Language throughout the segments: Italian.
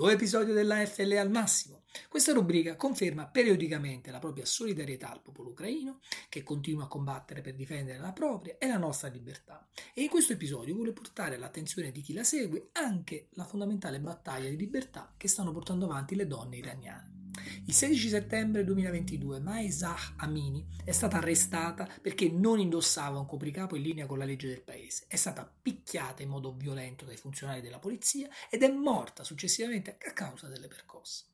Nuovo episodio della FL al massimo. Questa rubrica conferma periodicamente la propria solidarietà al popolo ucraino che continua a combattere per difendere la propria e la nostra libertà. E in questo episodio vuole portare all'attenzione di chi la segue anche la fondamentale battaglia di libertà che stanno portando avanti le donne iraniane. Il 16 settembre 2022 Maesah Amini è stata arrestata perché non indossava un copricapo in linea con la legge del paese. È stata picchiata in modo violento dai funzionari della polizia ed è morta successivamente a causa delle percosse.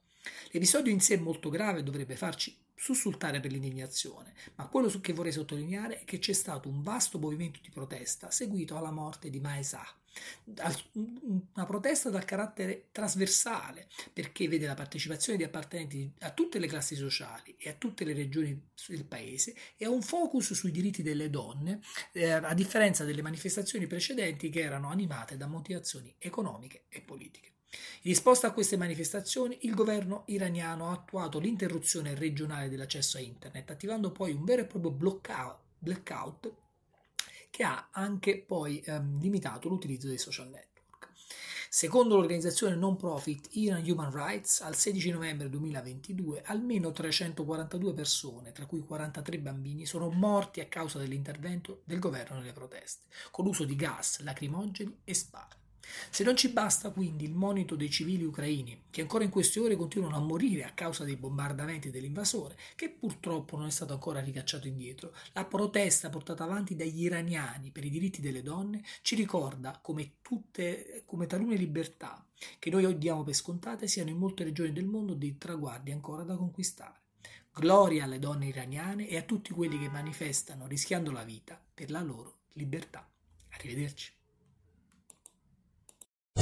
L'episodio in sé è molto grave e dovrebbe farci sussultare per l'indignazione, ma quello che vorrei sottolineare è che c'è stato un vasto movimento di protesta seguito alla morte di Maesah. Una protesta dal carattere trasversale, perché vede la partecipazione di appartenenti a tutte le classi sociali e a tutte le regioni del paese e ha un focus sui diritti delle donne, eh, a differenza delle manifestazioni precedenti che erano animate da motivazioni economiche e politiche. Risposta a queste manifestazioni, il governo iraniano ha attuato l'interruzione regionale dell'accesso a Internet, attivando poi un vero e proprio blackout che ha anche poi ehm, limitato l'utilizzo dei social network. Secondo l'organizzazione non profit Iran Human Rights, al 16 novembre 2022 almeno 342 persone, tra cui 43 bambini, sono morti a causa dell'intervento del governo nelle proteste, con l'uso di gas, lacrimogeni e spade. Se non ci basta quindi il monito dei civili ucraini, che ancora in queste ore continuano a morire a causa dei bombardamenti dell'invasore, che purtroppo non è stato ancora ricacciato indietro, la protesta portata avanti dagli iraniani per i diritti delle donne ci ricorda come, tutte, come talune libertà che noi diamo per scontate siano in molte regioni del mondo dei traguardi ancora da conquistare. Gloria alle donne iraniane e a tutti quelli che manifestano rischiando la vita per la loro libertà. Arrivederci.